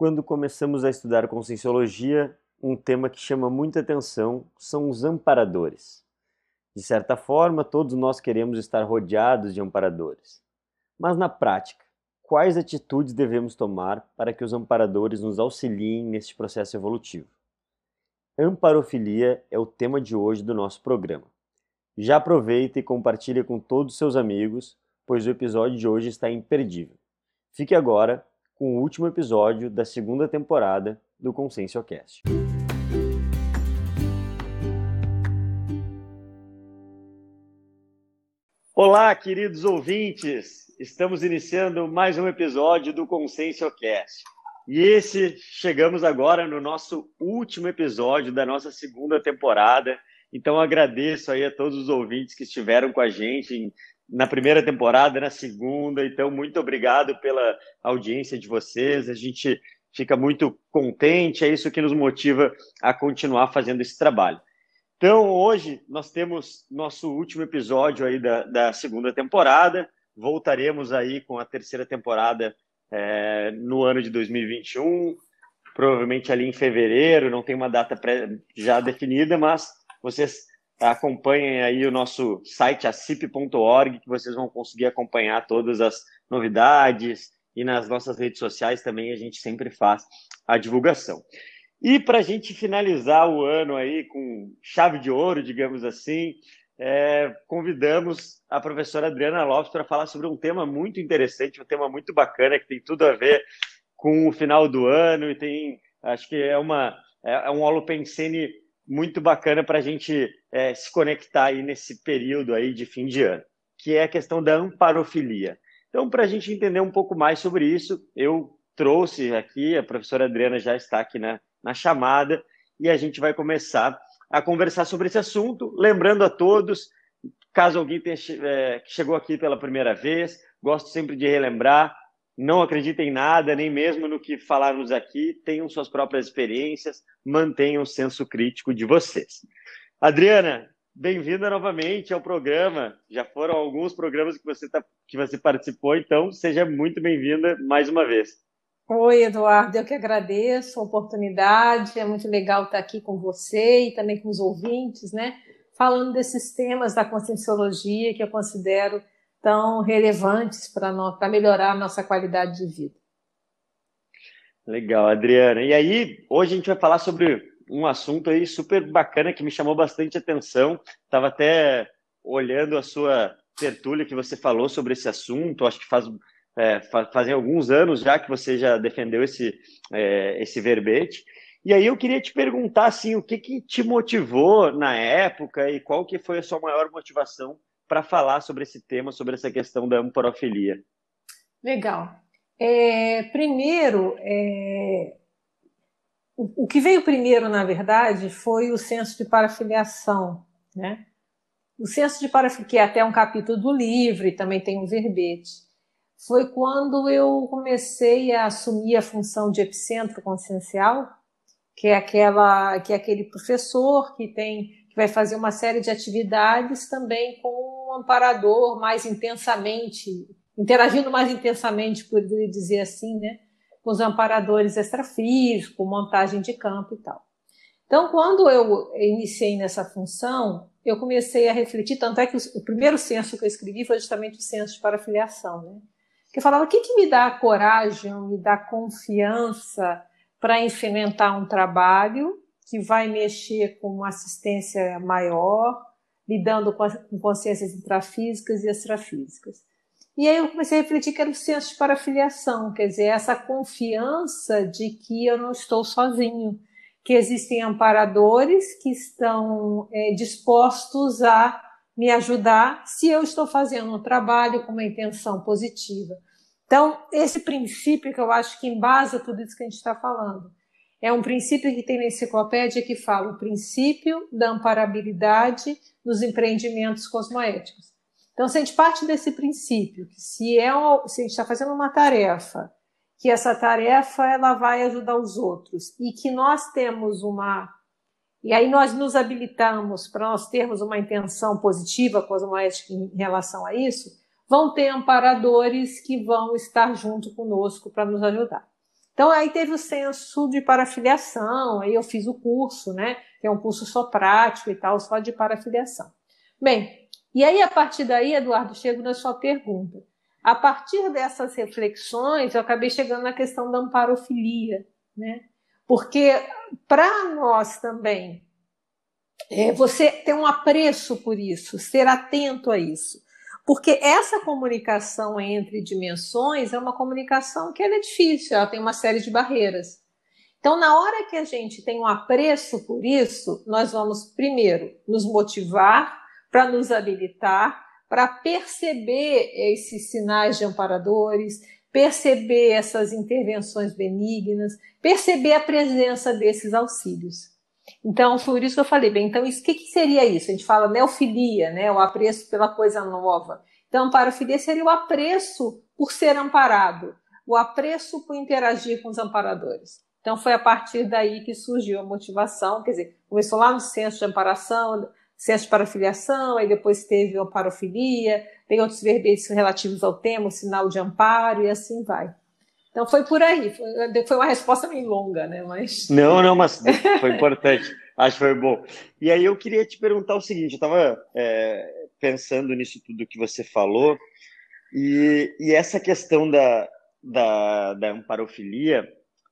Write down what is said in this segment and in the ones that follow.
Quando começamos a estudar conscienciologia, um tema que chama muita atenção são os amparadores. De certa forma, todos nós queremos estar rodeados de amparadores. Mas na prática, quais atitudes devemos tomar para que os amparadores nos auxiliem neste processo evolutivo? Amparofilia é o tema de hoje do nosso programa. Já aproveita e compartilha com todos os seus amigos, pois o episódio de hoje está imperdível. Fique agora com o último episódio da segunda temporada do Conscienciocast. Olá, queridos ouvintes! Estamos iniciando mais um episódio do Conscienciocast. E esse chegamos agora no nosso último episódio da nossa segunda temporada. Então agradeço aí a todos os ouvintes que estiveram com a gente na primeira temporada, na segunda. Então muito obrigado pela audiência de vocês. A gente fica muito contente, é isso que nos motiva a continuar fazendo esse trabalho. Então hoje nós temos nosso último episódio aí da, da segunda temporada. Voltaremos aí com a terceira temporada é, no ano de 2021, provavelmente ali em fevereiro, não tem uma data pré, já definida, mas vocês acompanhem aí o nosso site acip.org, que vocês vão conseguir acompanhar todas as novidades e nas nossas redes sociais também a gente sempre faz a divulgação. E para a gente finalizar o ano aí com chave de ouro, digamos assim, é, convidamos a professora Adriana Lopes para falar sobre um tema muito interessante, um tema muito bacana que tem tudo a ver com o final do ano e tem, acho que é uma é, é um holopensene muito bacana para a gente é, se conectar aí nesse período aí de fim de ano, que é a questão da amparofilia. Então, para a gente entender um pouco mais sobre isso, eu trouxe aqui, a professora Adriana já está aqui na, na chamada, e a gente vai começar a conversar sobre esse assunto. Lembrando a todos, caso alguém tenha, é, chegou aqui pela primeira vez, gosto sempre de relembrar, não acreditem em nada, nem mesmo no que falarmos aqui, tenham suas próprias experiências, mantenham o senso crítico de vocês. Adriana, bem-vinda novamente ao programa. Já foram alguns programas que você, tá, que você participou, então seja muito bem-vinda mais uma vez. Oi, Eduardo, eu que agradeço a oportunidade, é muito legal estar aqui com você e também com os ouvintes, né? Falando desses temas da conscienciologia que eu considero tão relevantes para melhorar a nossa qualidade de vida. Legal, Adriana. E aí, hoje a gente vai falar sobre um assunto aí super bacana que me chamou bastante atenção. Estava até olhando a sua tertúlia que você falou sobre esse assunto, acho que faz é, fazem alguns anos já que você já defendeu esse, é, esse verbete. E aí eu queria te perguntar assim, o que, que te motivou na época e qual que foi a sua maior motivação para falar sobre esse tema, sobre essa questão da amporofilia? Legal. É, primeiro, é, o, que veio primeiro, na verdade, foi o senso de parafiliação, né? O senso de parafiliação, que é até um capítulo do livro e também tem um verbete foi quando eu comecei a assumir a função de epicentro consciencial, que é aquela que é aquele professor que tem que vai fazer uma série de atividades também com um amparador mais intensamente, interagindo mais intensamente, por dizer assim, né, com os amparadores extrafísicos, montagem de campo e tal. Então, quando eu iniciei nessa função, eu comecei a refletir, tanto é que o primeiro censo que eu escrevi foi justamente o censo de parafiliação, né? que falava: o que, que me dá coragem, me dá confiança para enfrentar um trabalho que vai mexer com uma assistência maior, lidando com, consciências intrafísicas e extrafísicas. E aí eu comecei a refletir que era o senso de parafiliação, quer dizer, essa confiança de que eu não estou sozinho, que existem amparadores que estão é, dispostos a me ajudar se eu estou fazendo um trabalho com uma intenção positiva. Então, esse princípio que eu acho que embasa tudo isso que a gente está falando. É um princípio que tem na enciclopédia que fala o princípio da amparabilidade nos empreendimentos cosmoéticos. Então, se a gente parte desse princípio, que se, é, se a gente está fazendo uma tarefa, que essa tarefa ela vai ajudar os outros e que nós temos uma e aí nós nos habilitamos para nós termos uma intenção positiva cosmoética em relação a isso, vão ter amparadores que vão estar junto conosco para nos ajudar. Então aí teve o censo de parafiliação, aí eu fiz o curso, né? Que é um curso só prático e tal, só de parafiliação. Bem, e aí a partir daí, Eduardo, chego na sua pergunta. A partir dessas reflexões, eu acabei chegando na questão da amparofilia, né? Porque para nós também, é, você ter um apreço por isso, ser atento a isso. Porque essa comunicação entre dimensões é uma comunicação que é difícil, ela tem uma série de barreiras. Então, na hora que a gente tem um apreço por isso, nós vamos primeiro nos motivar para nos habilitar, para perceber esses sinais de amparadores, perceber essas intervenções benignas, perceber a presença desses auxílios. Então, foi isso que eu falei, bem, então, o que, que, seria isso? A gente fala neofilia, né, o apreço pela coisa nova. Então, amparofilia seria o apreço por ser amparado, o apreço por interagir com os amparadores. Então, foi a partir daí que surgiu a motivação, quer dizer, começou lá no senso de amparação, senso de parafiliação, aí depois teve a parofilia, tem outros verbetes relativos ao tema, o sinal de amparo, e assim vai. Então foi por aí, foi uma resposta meio longa, né? Mas... Não, não, mas foi importante, acho que foi bom. E aí eu queria te perguntar o seguinte, eu estava é, pensando nisso tudo que você falou, e, e essa questão da, da, da amparofilia,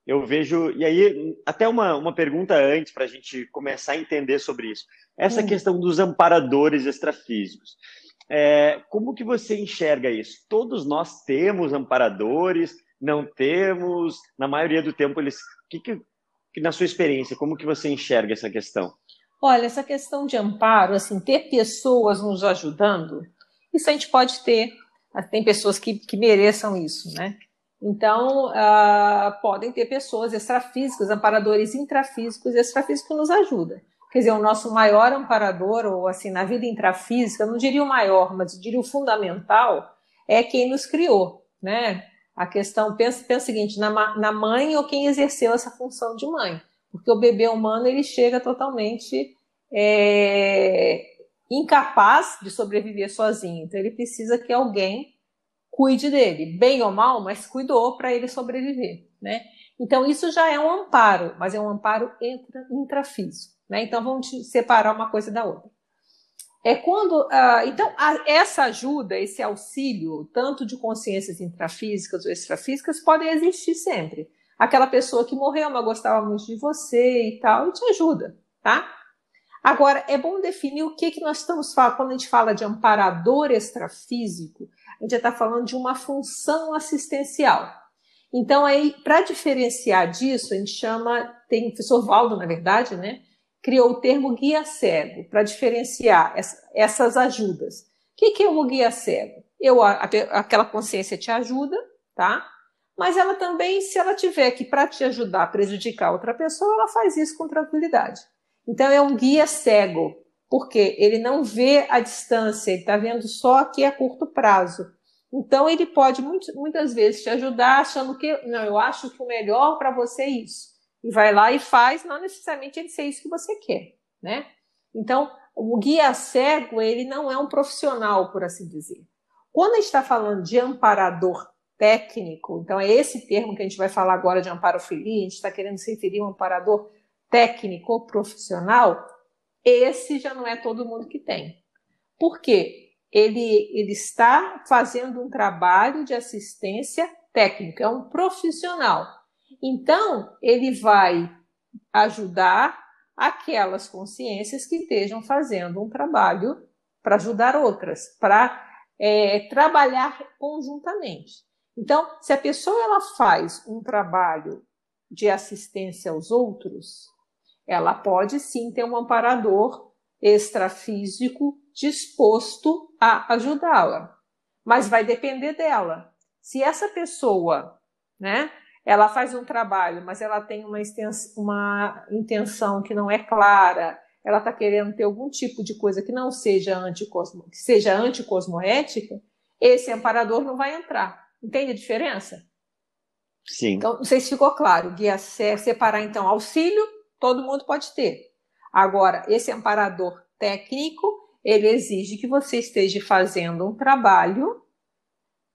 eu vejo, e aí até uma, uma pergunta antes para a gente começar a entender sobre isso. Essa hum. questão dos amparadores extrafísicos. É, como que você enxerga isso? Todos nós temos amparadores, não temos, na maioria do tempo eles. Que, que, na sua experiência, como que você enxerga essa questão? Olha, essa questão de amparo, assim, ter pessoas nos ajudando, isso a gente pode ter. Tem pessoas que, que mereçam isso, né? Então, uh, podem ter pessoas extrafísicas, amparadores intrafísicos e extrafísicos nos ajudam. Quer dizer, o nosso maior amparador, ou assim, na vida intrafísica, não diria o maior, mas diria o fundamental, é quem nos criou, né? A questão, pensa, pensa o seguinte, na, na mãe ou quem exerceu essa função de mãe. Porque o bebê humano, ele chega totalmente é, incapaz de sobreviver sozinho. Então, ele precisa que alguém cuide dele, bem ou mal, mas cuidou para ele sobreviver, né? Então, isso já é um amparo, mas é um amparo intra, intrafísico, né? Então, vamos separar uma coisa da outra é quando. Uh, então, a, essa ajuda, esse auxílio, tanto de consciências intrafísicas ou extrafísicas, podem existir sempre. Aquela pessoa que morreu, mas gostava muito de você e tal, e te ajuda, tá? Agora, é bom definir o que, que nós estamos falando. Quando a gente fala de amparador extrafísico, a gente já está falando de uma função assistencial. Então, aí, para diferenciar disso, a gente chama, tem o professor Valdo, na verdade, né? criou o termo guia cego para diferenciar essas ajudas. O que é o guia cego? Eu, aquela consciência te ajuda, tá? Mas ela também, se ela tiver que para te ajudar prejudicar outra pessoa, ela faz isso com tranquilidade. Então é um guia cego, porque ele não vê a distância, ele está vendo só aqui a curto prazo. Então ele pode muitas vezes te ajudar achando que não, eu acho que o melhor para você é isso e vai lá e faz, não necessariamente ele ser isso que você quer, né? Então, o guia cego, ele não é um profissional, por assim dizer. Quando a gente está falando de amparador técnico, então é esse termo que a gente vai falar agora de amparofilia, a gente está querendo se referir a um amparador técnico ou profissional, esse já não é todo mundo que tem. Por quê? Ele, ele está fazendo um trabalho de assistência técnica, é um profissional. Então, ele vai ajudar aquelas consciências que estejam fazendo um trabalho para ajudar outras, para é, trabalhar conjuntamente. Então, se a pessoa ela faz um trabalho de assistência aos outros, ela pode sim ter um amparador extrafísico disposto a ajudá-la, mas vai depender dela. Se essa pessoa, né, ela faz um trabalho, mas ela tem uma, uma intenção que não é clara, ela está querendo ter algum tipo de coisa que não seja, anticosmo, que seja anticosmoética, esse amparador não vai entrar. Entende a diferença? Sim. Então, não sei se ficou claro. Guia separar, então, auxílio, todo mundo pode ter. Agora, esse amparador técnico, ele exige que você esteja fazendo um trabalho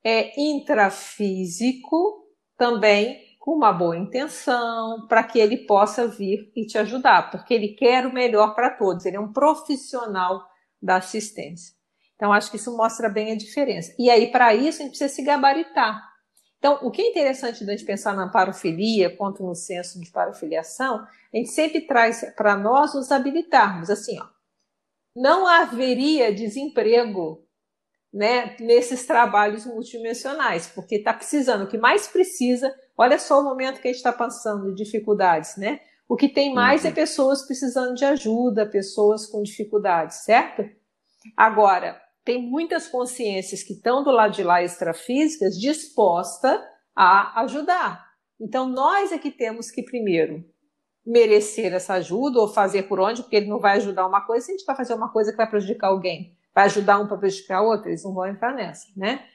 é, intrafísico também com uma boa intenção, para que ele possa vir e te ajudar, porque ele quer o melhor para todos, ele é um profissional da assistência. Então, acho que isso mostra bem a diferença. E aí, para isso, a gente precisa se gabaritar. Então, o que é interessante da gente pensar na parofilia, quanto no senso de parofiliação, a gente sempre traz para nós nos habilitarmos. Assim, ó, não haveria desemprego né, nesses trabalhos multidimensionais, porque está precisando, o que mais precisa, olha só o momento que a gente está passando de dificuldades, né? O que tem mais é uhum. é pessoas precisando de ajuda, pessoas com dificuldades, certo? Agora, tem muitas consciências que estão do lado de lá extrafísicas dispostas a ajudar. Então, nós é que temos que, primeiro, merecer essa ajuda ou fazer por onde, porque ele não vai ajudar uma coisa, se a gente vai fazer uma coisa que vai prejudicar alguém, vai ajudar um para prejudicar outro, eles não vão entrar nessa, né?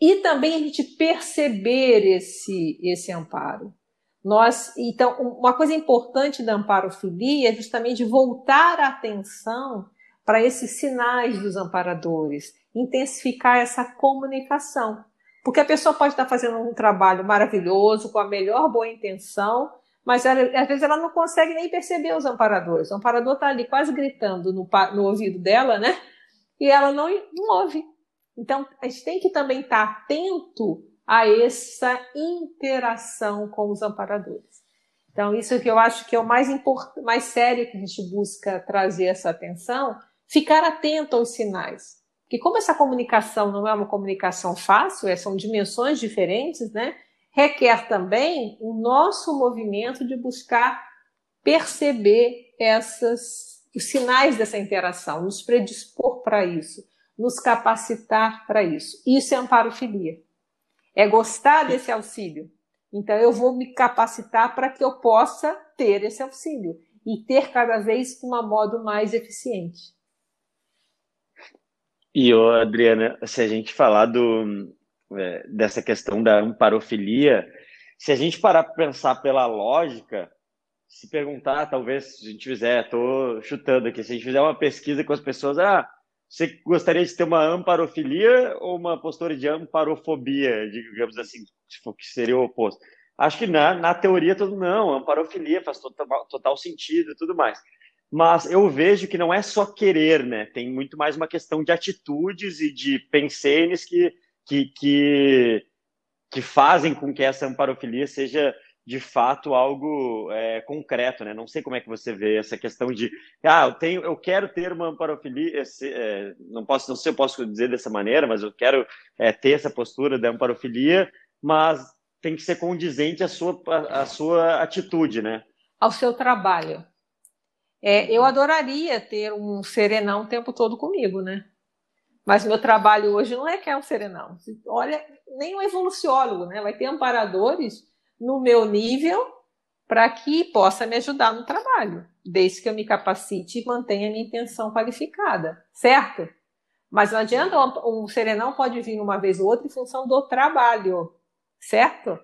E também a gente perceber esse, esse amparo. Nós, então, uma coisa importante da amparofilia é justamente voltar a atenção para esses sinais dos amparadores, intensificar essa comunicação. Porque a pessoa pode estar fazendo um trabalho maravilhoso, com a melhor boa intenção, mas ela, às vezes ela não consegue nem perceber os amparadores. O amparador está ali quase gritando no, no, ouvido dela, né? E ela não, não ouve. Então, a gente tem que também estar atento a essa interação com os amparadores. Então, isso que eu acho que é o mais, importante, mais sério que a gente busca trazer essa atenção, ficar atento aos sinais. Porque como essa comunicação não é uma comunicação fácil, é, são dimensões diferentes, né? Requer também o nosso movimento de buscar perceber essas, os sinais dessa interação, nos predispor para isso, nos capacitar para isso. Isso é amparofilia. É gostar desse auxílio. Então eu vou me capacitar para que eu possa ter esse auxílio e ter cada vez um modo mais eficiente. E, ô, Adriana, se a gente falar do, é, dessa questão da amparofilia, se a gente parar para pensar pela lógica, se perguntar, talvez, se a gente fizer, estou chutando aqui, se a gente fizer uma pesquisa com as pessoas, ah, você gostaria de ter uma amparofilia ou uma postura de amparofobia, digamos assim, que seria o oposto? Acho que na, na teoria todo não, amparofilia faz total, total sentido e tudo mais mas eu vejo que não é só querer, né? Tem muito mais uma questão de atitudes e de pensenes que, que, que, que fazem com que essa amparofilia seja de fato algo é, concreto, né? Não sei como é que você vê essa questão de, ah, eu tenho, eu quero ter uma amparofilia, é, não posso, não sei, eu posso dizer dessa maneira, mas eu quero é, ter essa postura da amparofilia, mas tem que ser condizente à sua, à sua atitude, né? Ao seu trabalho. É, eu adoraria ter um serenão o tempo todo comigo, né? Mas meu trabalho hoje não é que é um serenão. Olha, nem um evoluciólogo, né? Vai ter amparadores no meu nível para que possa me ajudar no trabalho, desde que eu me capacite e mantenha a minha intenção qualificada, certo? Mas não adianta, um serenão pode vir uma vez ou outra em função do trabalho, certo?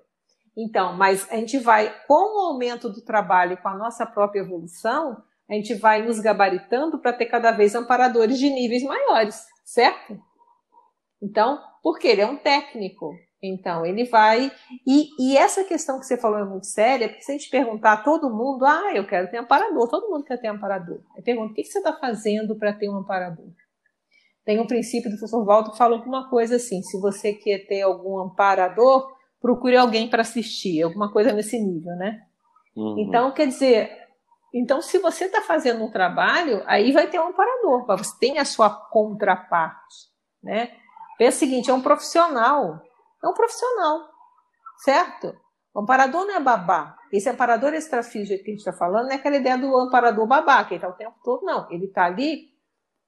Então, mas a gente vai, com o aumento do trabalho, com a nossa própria evolução, a gente vai nos gabaritando para ter cada vez amparadores de níveis maiores, certo? Então, porque ele é um técnico. Então, ele vai. E, e, essa questão que você falou é muito séria, porque se a gente perguntar a todo mundo, ah, eu quero ter amparador, todo mundo quer ter amparador. Aí pergunta, o que você está fazendo para ter um amparador? Tem um princípio do professor Waldo que falou uma coisa assim: se você quer ter algum amparador, procure alguém para assistir, alguma coisa nesse nível, né? Uhum. Então, quer dizer, então, se você está fazendo um trabalho, aí vai ter um amparador, você tem a sua contraparte. Né? Pensa o seguinte: é um profissional. É um profissional, certo? O amparador não é babá. Esse amparador extrafísico que a gente está falando não é aquela ideia do amparador babá, que ele está o tempo todo, não. Ele está ali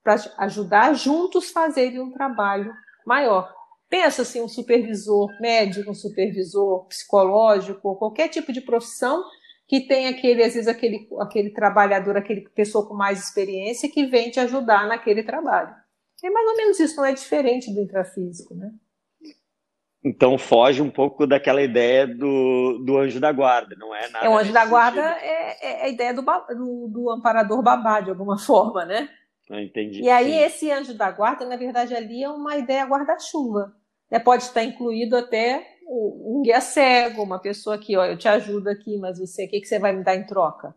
para ajudar juntos fazerem um trabalho maior. Pensa assim, um supervisor médico, um supervisor psicológico, qualquer tipo de profissão que tem aquele, às vezes, aquele, aquele trabalhador, aquele pessoa com mais experiência que vem te ajudar naquele trabalho. É mais ou menos isso, não é diferente do intrafísico, né? Então foge um pouco daquela ideia do, do anjo da guarda, não é nada. É, o anjo da guarda é, é, a ideia do, do, do, amparador babá, de alguma forma, né? Ah, entendi. E aí, sim. esse anjo da guarda, na verdade, ali é uma ideia guarda-chuva. Né? Pode estar incluído até um guia cego, uma pessoa que, ó, eu te ajudo aqui, mas você, o que, que você vai me dar em troca?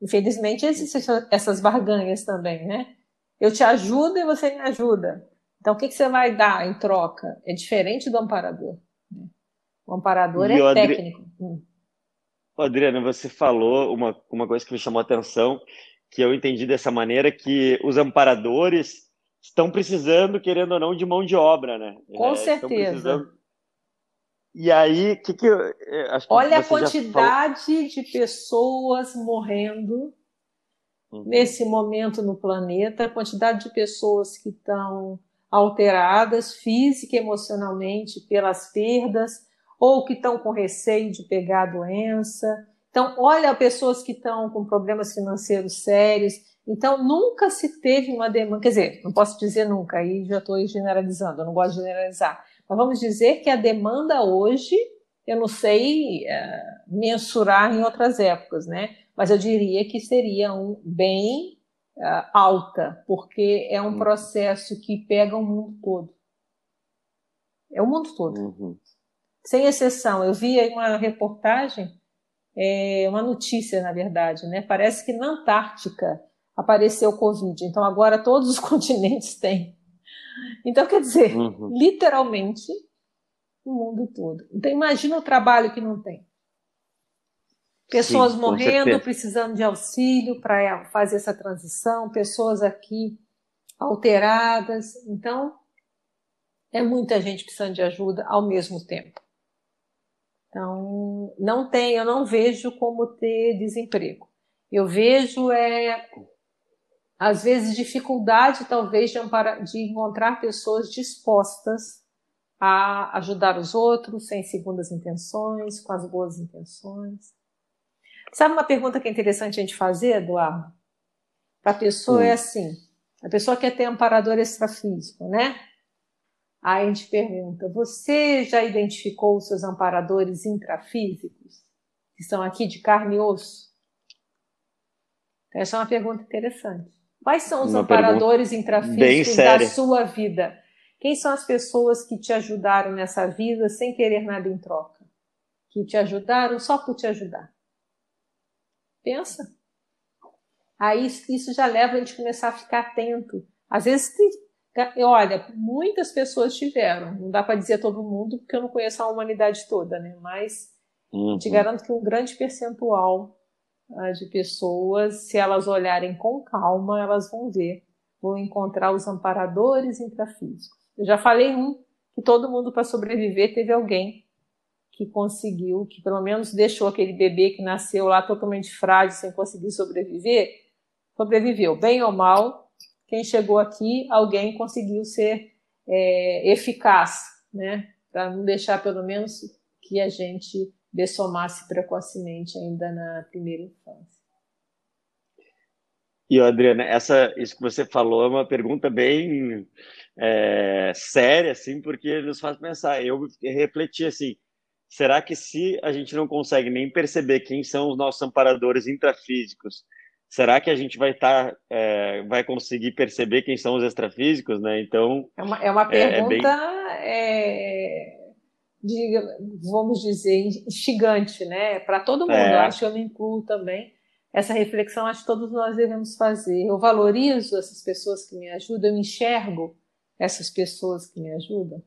Infelizmente, existem essas barganhas também, né? Eu te ajudo e você me ajuda. Então, o que, que você vai dar em troca? É diferente do amparador. Né? O amparador e é Adri... técnico. Hum. Adriana, você falou uma, uma coisa que me chamou a atenção, que eu entendi dessa maneira, que os amparadores estão precisando, querendo ou não, de mão de obra, né? Com é, certeza. E aí, que que eu, é, acho que Olha a quantidade de pessoas morrendo uhum. nesse momento no planeta, a quantidade de pessoas que estão alteradas física e emocionalmente pelas perdas, ou que estão com receio de pegar a doença. Então, olha pessoas que estão com problemas financeiros sérios. Então, nunca se teve uma demanda, quer dizer, não posso dizer nunca, aí já estou generalizando, eu não gosto de generalizar, vamos dizer que a demanda hoje, eu não sei é, mensurar em outras épocas, né? Mas eu diria que seria um bem é, alta, porque é um uhum. processo que pega o mundo todo. É o mundo todo. Uhum. Sem exceção. Eu vi uma reportagem, é, uma notícia, na verdade, né? Parece que na Antártica apareceu o Covid. Então agora todos os continentes têm. Então, quer dizer, uhum. literalmente, o mundo todo. Então, imagina o trabalho que não tem. Pessoas Sim, morrendo, precisando de auxílio para fazer essa transição, pessoas aqui alteradas. Então, é muita gente precisando de ajuda ao mesmo tempo. Então, não tem, eu não vejo como ter desemprego. Eu vejo é às vezes dificuldade talvez de, amparar, de encontrar pessoas dispostas a ajudar os outros sem segundas intenções, com as boas intenções. Sabe uma pergunta que é interessante a gente fazer, Eduardo? Para a pessoa é assim: a pessoa quer ter amparador extrafísico, né? Aí a gente pergunta: você já identificou os seus amparadores intrafísicos? Que são aqui de carne e osso? Essa é uma pergunta interessante. Quais são os Uma amparadores intrafísicos da sua vida? Quem são as pessoas que te ajudaram nessa vida sem querer nada em troca? Que te ajudaram só por te ajudar? Pensa. Aí isso já leva a gente começar a ficar atento. Às vezes, olha, muitas pessoas tiveram. Não dá para dizer todo mundo, porque eu não conheço a humanidade toda, né? Mas uhum. te garanto que um grande percentual de pessoas, se elas olharem com calma, elas vão ver, vão encontrar os amparadores intrafísicos. Eu já falei um que todo mundo para sobreviver teve alguém que conseguiu, que pelo menos deixou aquele bebê que nasceu lá totalmente frágil, sem conseguir sobreviver, sobreviveu, bem ou mal. Quem chegou aqui, alguém conseguiu ser é, eficaz, né? Para não deixar pelo menos que a gente dessomasse precocemente ainda na primeira infância. E, Adriana, essa, isso que você falou é uma pergunta bem é, séria, assim, porque nos faz pensar. Eu refleti assim, será que se a gente não consegue nem perceber quem são os nossos amparadores intrafísicos, será que a gente vai estar, tá, é, vai conseguir perceber quem são os extrafísicos, né? Então é uma, é uma pergunta é, bem de, vamos dizer, instigante, né? Para todo mundo, é. acho que eu me incluo também. Essa reflexão acho que todos nós devemos fazer. Eu valorizo essas pessoas que me ajudam, eu enxergo essas pessoas que me ajudam.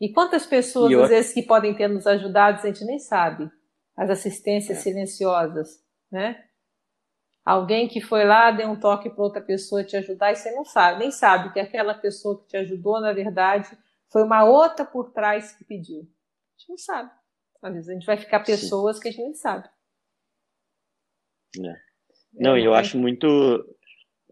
E quantas pessoas, e eu... às vezes, que podem ter nos ajudado, a gente nem sabe. As assistências é. silenciosas, né? Alguém que foi lá, deu um toque para outra pessoa te ajudar e você não sabe, nem sabe que aquela pessoa que te ajudou, na verdade, foi uma outra por trás que pediu. A gente não sabe. Às vezes a gente vai ficar pessoas Sim. que a gente nem sabe. É. Não, e eu acho muito.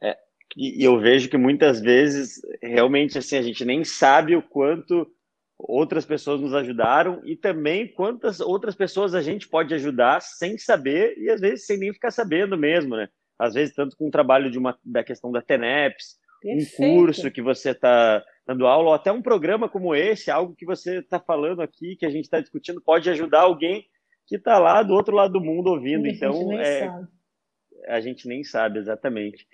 É, e eu vejo que muitas vezes, realmente, assim, a gente nem sabe o quanto outras pessoas nos ajudaram e também quantas outras pessoas a gente pode ajudar sem saber e às vezes sem nem ficar sabendo mesmo, né? Às vezes, tanto com o trabalho de uma, da questão da TENEPS, Perfeito. um curso que você está dando aula, ou até um programa como esse, algo que você está falando aqui, que a gente está discutindo, pode ajudar alguém que está lá do outro lado do mundo ouvindo. A então, é, a gente nem sabe exatamente.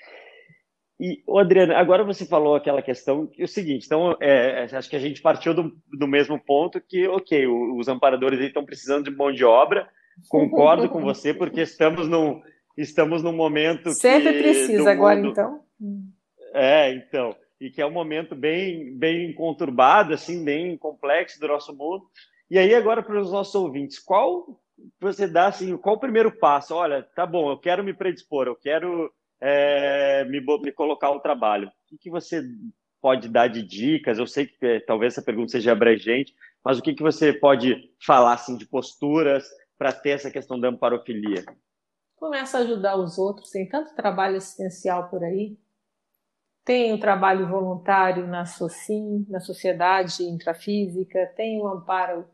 E, Adriana, agora você falou aquela questão que é o seguinte, então, é, é, acho que a gente partiu do, do mesmo ponto que, ok, os amparadores estão precisando de mão de obra, concordo com você, porque estamos num, estamos num momento Sempre que, precisa agora, então. É, então, e que é um momento bem, bem conturbado, assim, bem complexo do nosso mundo. E aí, agora, para os nossos ouvintes, qual você dá, assim, qual o primeiro passo? Olha, tá bom, eu quero me predispor, eu quero é, me, me, colocar ao trabalho. O que, que, você pode dar de dicas? Eu sei que é, talvez essa pergunta seja abrangente, mas o que, que você pode falar assim, de posturas para ter essa questão da amparofilia? Começa a ajudar os outros, tem tanto trabalho assistencial por aí. Tem o trabalho voluntário na SOCIM, na Sociedade Intrafísica, tem o amparo,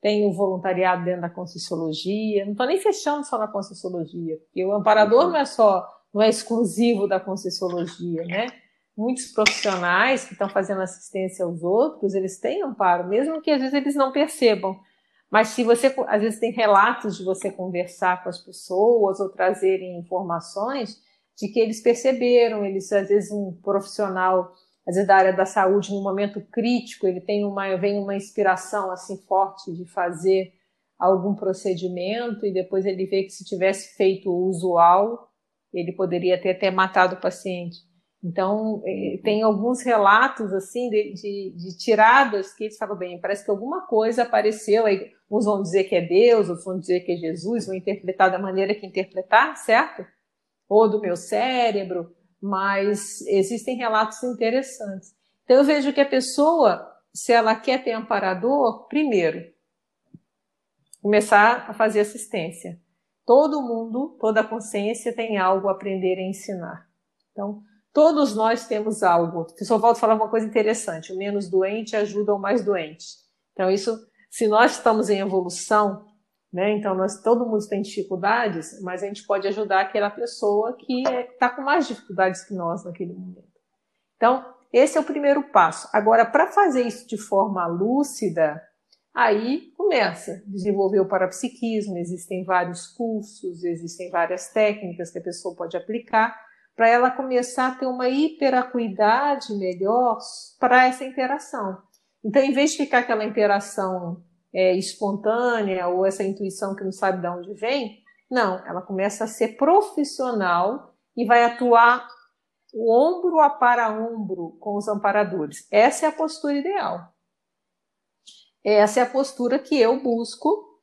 tem o voluntariado dentro da Conscienciologia. Não estou nem fechando só na Conscienciologia, porque o amparador uhum. não é só não é exclusivo da Conscienciologia, né? Muitos profissionais que estão fazendo assistência aos outros, eles têm amparo, mesmo que às vezes eles não percebam. Mas se você, às vezes tem relatos de você conversar com as pessoas ou trazerem informações de que eles perceberam, eles às vezes um profissional, às vezes da área da saúde, num momento crítico, ele tem uma, vem uma inspiração assim forte de fazer algum procedimento e depois ele vê que se tivesse feito o usual, ele poderia ter até matado o paciente. Então, é, tem alguns relatos, assim, de, de, de, tiradas que eles falam, bem, parece que alguma coisa apareceu, aí uns vão dizer que é Deus, outros vão dizer que é Jesus, vão interpretar da maneira que interpretar, certo? Ou do meu cérebro, mas existem relatos interessantes. Então, eu vejo que a pessoa, se ela quer ter amparador, primeiro, começar a fazer assistência. Todo mundo, toda consciência tem algo a aprender a ensinar. Então, todos nós temos algo. O professor Waldo falava uma coisa interessante: o menos doente ajuda o mais doente. Então, isso, se nós estamos em evolução, né, então nós, todo mundo tem dificuldades, mas a gente pode ajudar aquela pessoa que está com mais dificuldades que nós naquele momento. Então, esse é o primeiro passo. Agora, para fazer isso de forma lúcida, Aí começa, desenvolver o parapsiquismo, existem vários cursos, existem várias técnicas que a pessoa pode aplicar para ela começar a ter uma hiperacuidade melhor para essa interação. Então, em vez de ficar aquela interação é, espontânea ou essa intuição que não sabe de onde vem, não, ela começa a ser profissional e vai atuar o ombro a para ombro com os amparadores. Essa é a postura ideal. Essa é a postura que eu busco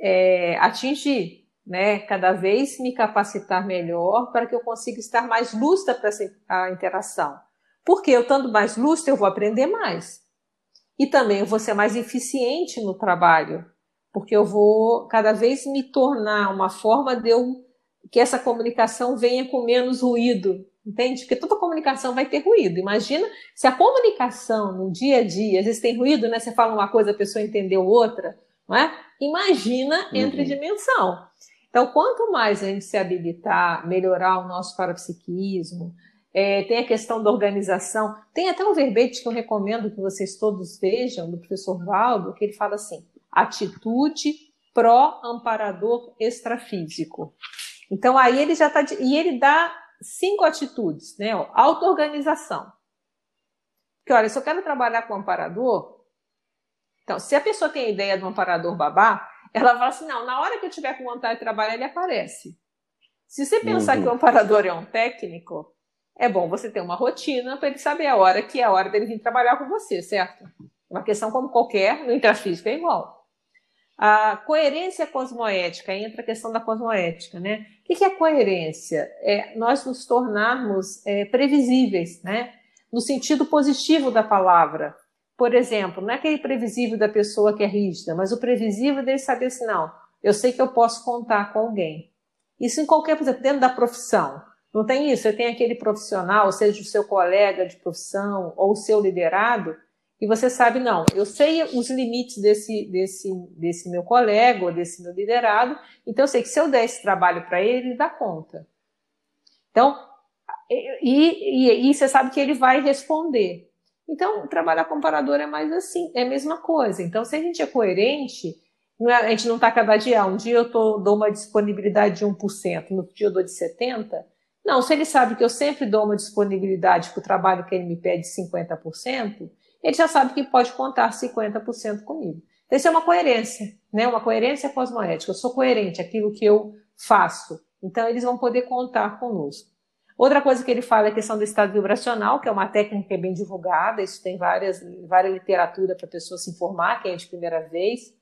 é, atingir, né? Cada vez me capacitar melhor para que eu consiga estar mais lúcida para a interação. Porque eu estando mais lúcida, eu vou aprender mais. E também eu vou ser mais eficiente no trabalho, porque eu vou cada vez me tornar uma forma de eu que essa comunicação venha com menos ruído, Entende? Porque toda comunicação vai ter ruído. Imagina se a comunicação no dia a dia, às vezes tem ruído, né? Você fala uma coisa, a pessoa entendeu outra, não é? Imagina entre uhum. dimensão. Então, quanto mais a gente se habilitar, melhorar o nosso parapsiquismo, é, tem a questão da organização. Tem até um verbete que eu recomendo que vocês todos vejam, do professor Valdo, que ele fala assim: atitude pró-amparador extrafísico. Então, aí ele já está. E ele dá cinco atitudes, né? Auto-organização. Que olha, se eu quero trabalhar com um amparador, então, se a pessoa tem a ideia de um amparador babá, ela fala assim: não, na hora que eu tiver com vontade de trabalhar, ele aparece. Se você pensar uhum. que o amparador é um técnico, é bom você ter uma rotina para ele saber a hora que é a hora dele vir trabalhar com você, certo? Uma questão como qualquer, no intrafísico é igual. A coerência cosmoética, entra a questão da cosmoética, né? O que é coerência? É nós nos tornarmos é, previsíveis, né? No sentido positivo da palavra. Por exemplo, não é aquele previsível da pessoa que é rígida, mas o previsível dele saber assim, não, eu sei que eu posso contar com alguém. Isso em qualquer, por exemplo, dentro da profissão. Não tem isso? Você tem aquele profissional, seja o seu colega de profissão ou o seu liderado, e você sabe, não, eu sei os limites desse, desse, desse meu colega ou desse meu liderado, então eu sei que se eu der esse trabalho para ele, ele dá conta. Então, e, e, e, você sabe que ele vai responder. Então, trabalhar comparador é mais assim, é a mesma coisa. Então, se a gente é coerente, é, a gente não está cada dia, um dia eu tô, dou uma disponibilidade de 1%, no outro dia eu dou de 70%, Não, se ele sabe que eu sempre dou uma disponibilidade para o trabalho que ele me pede 50%, ele já sabe que pode contar 50% comigo. Então, isso é uma coerência, né? Uma coerência cosmoética. Eu sou coerente aquilo que eu faço. Então, eles vão poder contar conosco. Outra coisa que ele fala é a questão do estado vibracional, que é uma técnica que é bem divulgada, isso tem várias, várias literatura para a pessoa se informar, quem é de primeira vez.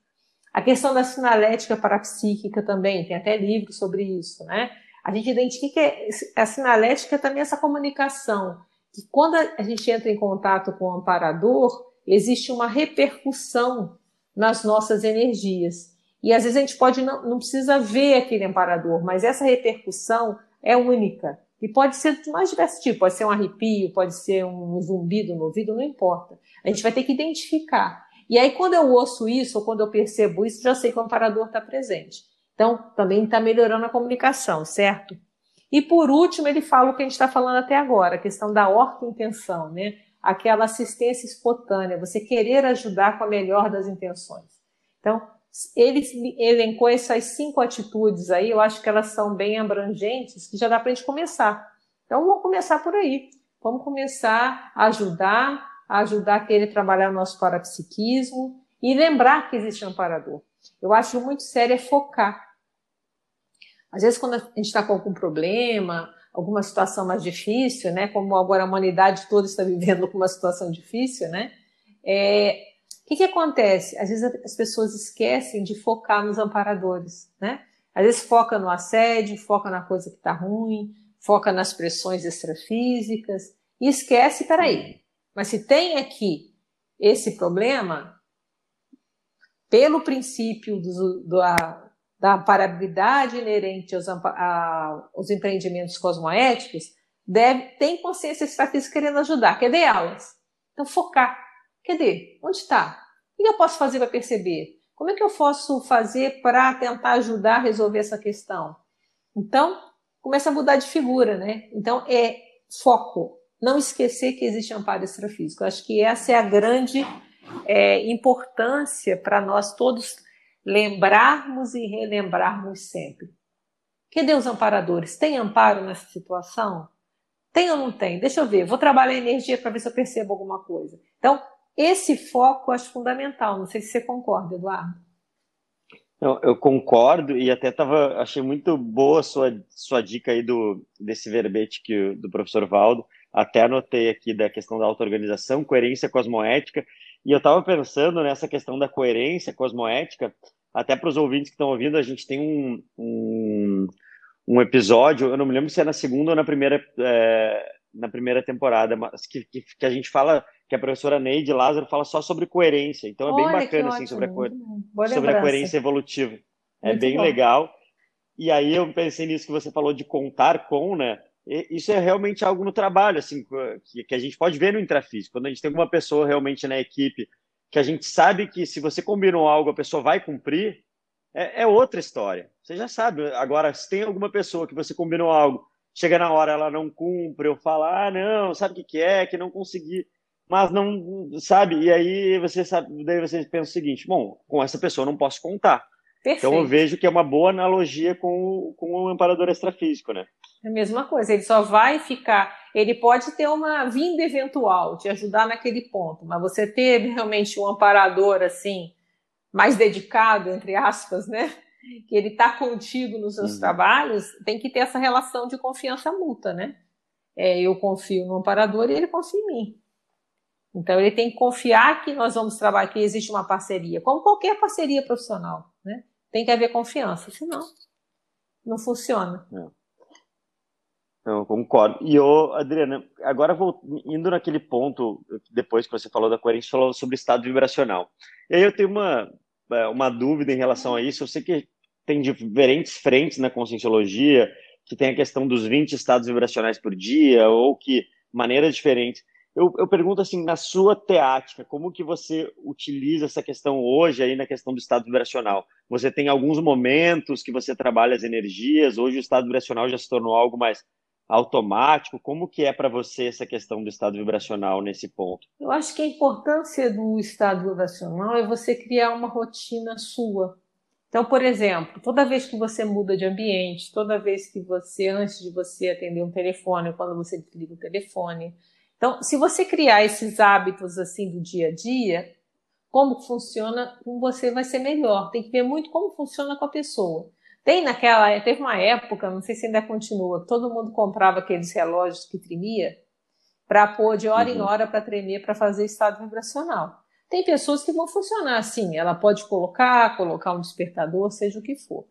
A questão da sinalética parapsíquica também, tem até livro sobre isso, né? A gente identifica que a sinalética é também essa comunicação, que quando a gente entra em contato com o amparador, existe uma repercussão nas nossas energias. E às vezes a gente pode não, não precisa ver aquele amparador, mas essa repercussão é única. E pode ser de mais diversos tipos, pode ser um arrepio, pode ser um zumbido no ouvido, não importa. A gente vai ter que identificar. E aí, quando eu ouço isso, ou quando eu percebo isso, já sei que o amparador está presente. Então, também está melhorando a comunicação, certo? E por último, ele fala o que a gente está falando até agora, a questão da orto-intenção, né? Aquela assistência espontânea, você querer ajudar com a melhor das intenções. Então, ele elencou essas cinco atitudes aí, eu acho que elas são bem abrangentes, que já dá para a gente começar. Então vamos começar por aí. Vamos começar a ajudar, a ajudar a querer trabalhar o nosso parapsiquismo e lembrar que existe um amparador. Eu acho muito sério é focar. Às vezes, quando a gente está com algum problema, alguma situação mais difícil, né? Como agora a humanidade toda está vivendo com uma situação difícil, né? É, que, que acontece? Às vezes as pessoas esquecem de focar nos amparadores, né? Às vezes foca no assédio, foca na coisa que está ruim, foca nas pressões extrafísicas e esquece, peraí, mas se tem aqui esse problema, pelo princípio do, do, da amparabilidade inerente aos, a, aos empreendimentos cosmoéticos, deve, tem consciência extrafísica querendo ajudar. Cadê elas? Então, focar. Cadê? Onde está? O que eu posso fazer para perceber? Como é que eu posso fazer para tentar ajudar a resolver essa questão? Então, começa a mudar de figura, né? Então, é foco. Não esquecer que existe amparo extrafísico. Acho que essa é a grande é, importância para nós todos lembrarmos e relembrarmos sempre. Cadê os amparadores? Tem amparo nessa situação? Tem ou não tem? Deixa eu ver. Vou trabalhar a energia para ver se eu percebo alguma coisa. Então, esse foco eu acho fundamental. Não sei se você concorda, Eduardo. Não, eu concordo e até tava, achei muito boa a sua, sua dica aí do, desse verbete que, do professor Valdo. Até anotei aqui da questão da auto-organização, coerência cosmoética. E eu estava pensando nessa questão da coerência cosmoética, até para os ouvintes que estão ouvindo, a gente tem um, um, um, episódio, eu não me lembro se é na segunda ou na primeira, é, na primeira temporada, mas que, que, que a gente fala que a professora Neide Lázaro fala só sobre coerência. Então é bem Olha, bacana assim sobre a, co... sobre a coerência evolutiva. É Muito bem bom. legal. E aí eu pensei nisso que você falou de contar com, né? Isso é realmente algo no trabalho, assim, que, que a gente pode ver no intrafísico. Quando a gente tem uma pessoa realmente na equipe que a gente sabe que se você combinou algo, a pessoa vai cumprir, é, é outra história. Você já sabe. Agora, se tem alguma pessoa que você combinou algo, chega na hora ela não cumpre, ou fala, ah, não, sabe o que, que é, que não consegui mas não sabe. E aí você sabe, daí você pensa o seguinte: bom, com essa pessoa eu não posso contar. Perfeito. Então eu vejo que é uma boa analogia com, com o amparador extrafísico, né? É a mesma coisa, ele só vai ficar. Ele pode ter uma vinda eventual, te ajudar naquele ponto, mas você ter realmente um amparador assim, mais dedicado, entre aspas, né? Que ele está contigo nos seus uhum. trabalhos, tem que ter essa relação de confiança mútua, né? É, eu confio no amparador e ele confia em mim. Então ele tem que confiar que nós vamos trabalhar, que existe uma parceria, como qualquer parceria profissional? Tem que haver confiança, senão não funciona. É. Eu concordo. E eu, Adriana, agora vou indo naquele ponto, depois que você falou da coerência, falou sobre estado vibracional. E aí eu tenho uma, é, uma dúvida em relação a isso. Eu sei que tem diferentes frentes na conscienciologia, que tem a questão dos 20 estados vibracionais por dia, ou que maneiras diferentes. Eu, eu, pergunto assim, na sua teática, como que você utiliza essa questão hoje aí na questão do estado vibracional? Você tem alguns momentos que você trabalha as energias, hoje o estado vibracional já se tornou algo mais automático. Como que é para você essa questão do estado vibracional nesse ponto? Eu acho que a importância do estado vibracional é você criar uma rotina sua. Então, por exemplo, toda vez que você muda de ambiente, toda vez que você, antes de você atender um telefone, quando você desliga o telefone. Então, se você criar esses hábitos assim do dia a dia, como funciona com você vai ser melhor. Tem que ver muito como funciona com a pessoa. Tem naquela, teve uma época, não sei se ainda continua, todo mundo comprava aqueles relógios que tremia para pôr de hora uhum. em hora para tremer para fazer estado vibracional. Tem pessoas que vão funcionar assim, ela pode colocar, colocar um despertador, seja o que for.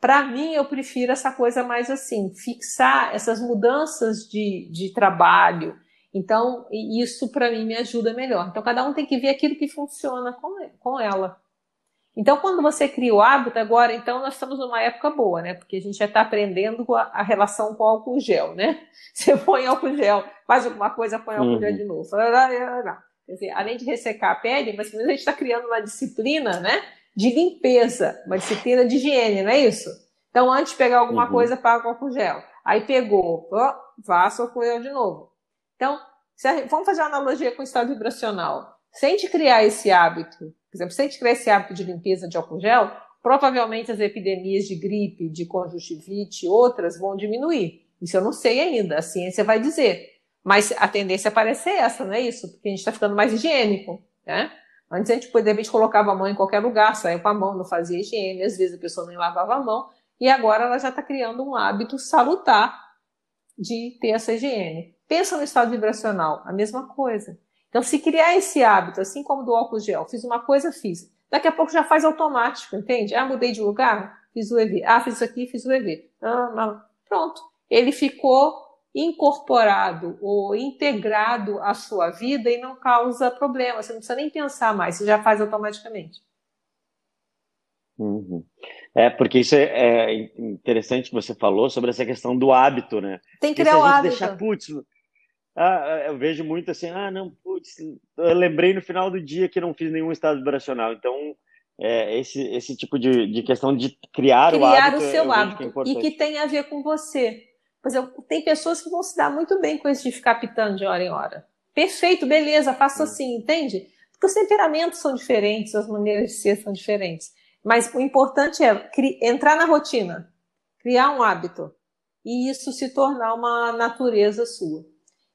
Para mim, eu prefiro essa coisa mais assim, fixar essas mudanças de, de trabalho, então, isso para mim me ajuda melhor. Então, cada um tem que ver aquilo que funciona com, ela. Então, quando você cria o hábito, agora, então, nós estamos numa época boa, né? Porque a gente já está aprendendo a, a, relação com o álcool gel, né? Você põe álcool gel, faz alguma coisa, põe álcool uhum. gel de novo. Quer dizer, além de ressecar a pele, mas a gente está criando uma disciplina, né? De limpeza, uma disciplina de higiene, não é isso? Então, antes de pegar alguma uhum. coisa, paga o álcool gel. Aí pegou, ó, vá álcool gel de novo então, a, vamos fazer uma analogia com o estado vibracional. Se a gente criar esse hábito, por exemplo, se a gente criar esse hábito de limpeza de álcool gel, provavelmente as epidemias de gripe, de conjuntivite e outras vão diminuir. Isso eu não sei ainda, a ciência vai dizer. Mas a tendência parece ser essa, não é isso? Porque a gente está ficando mais higiênico, né? Antes a gente, de repente, colocava a mão em qualquer lugar, saia com a mão, não fazia higiene, às vezes a pessoa nem lavava a mão, e agora ela já está criando um hábito salutar de ter essa higiene. Pensa no estado vibracional, a mesma coisa. Então, se criar esse hábito, assim como do álcool gel, fiz uma coisa, fiz. Daqui a pouco já faz automático, entende? Ah, mudei de lugar, fiz o EV. Ah, fiz isso aqui, fiz o EV. Ah, não. Pronto. Ele ficou incorporado ou integrado à sua vida e não causa problema. Você não precisa nem pensar mais, você já faz automaticamente. Uhum. É, porque isso é, é, interessante que você falou sobre essa questão do hábito, né? Tem que criar o hábito. Deixar, putz, ah, eu vejo muito assim, ah, não, putz, eu lembrei no final do dia que não fiz nenhum estado vibracional. Então, é, esse, esse tipo de, de questão de criar, criar o hábito. Criar o seu hábito. Que é e que tem a ver com você. Por exemplo, tem pessoas que vão se dar muito bem com isso de ficar pitando de hora em hora. Perfeito, beleza, faça hum. assim, entende? Porque os temperamentos são diferentes, as maneiras de ser são diferentes. Mas o importante é entrar na rotina, criar um hábito e isso se tornar uma natureza sua.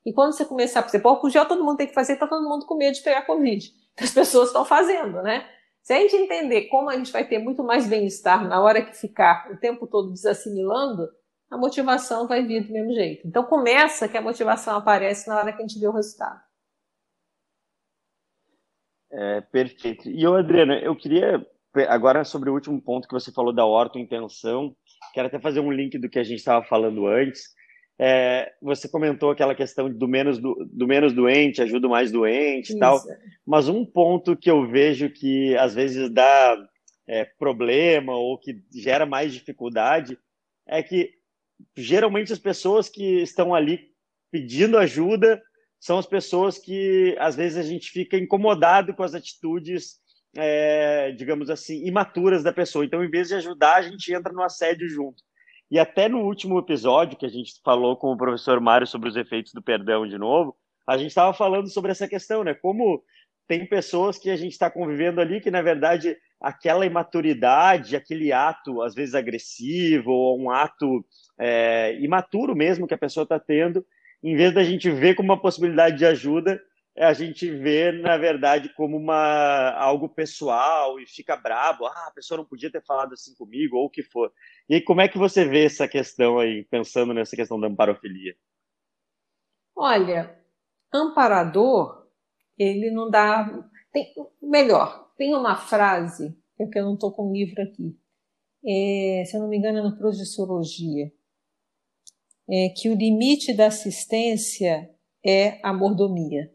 E quando você começar, por exemplo, álcool gel todo mundo tem que fazer, está todo mundo com medo de pegar Covid. As pessoas estão fazendo, né? Se a gente entender como a gente vai ter muito mais bem-estar na hora que ficar o tempo todo desassimilando, a motivação vai vir do mesmo jeito. Então começa que a motivação aparece na hora que a gente vê o resultado. É, perfeito. E eu, Adriana, eu queria agora sobre o último ponto que você falou da ortointenção, quero até fazer um link do que a gente estava falando antes. É, você comentou aquela questão do menos, do, do menos doente, ajuda o mais doente e tal. Mas um ponto que eu vejo que às vezes dá é, problema ou que gera mais dificuldade é que geralmente as pessoas que estão ali pedindo ajuda são as pessoas que às vezes a gente fica incomodado com as atitudes, é, digamos assim, imaturas da pessoa. Então, em vez de ajudar, a gente entra no assédio junto. E até no último episódio que a gente falou com o professor Mário sobre os efeitos do perdão de novo, a gente estava falando sobre essa questão, né? Como tem pessoas que a gente está convivendo ali que, na verdade, aquela imaturidade, aquele ato, às vezes agressivo, ou um ato é, imaturo mesmo que a pessoa está tendo, em vez da gente ver como uma possibilidade de ajuda, a gente vê, na verdade, como uma, algo pessoal e fica brabo. Ah, a pessoa não podia ter falado assim comigo, ou o que for. E aí, como é que você vê essa questão aí, pensando nessa questão da amparofilia? Olha, amparador, ele não dá. Tem, melhor, tem uma frase, é que eu não estou com o livro aqui, é, se eu não me engano, é no Projeciologia, é que o limite da assistência é a mordomia.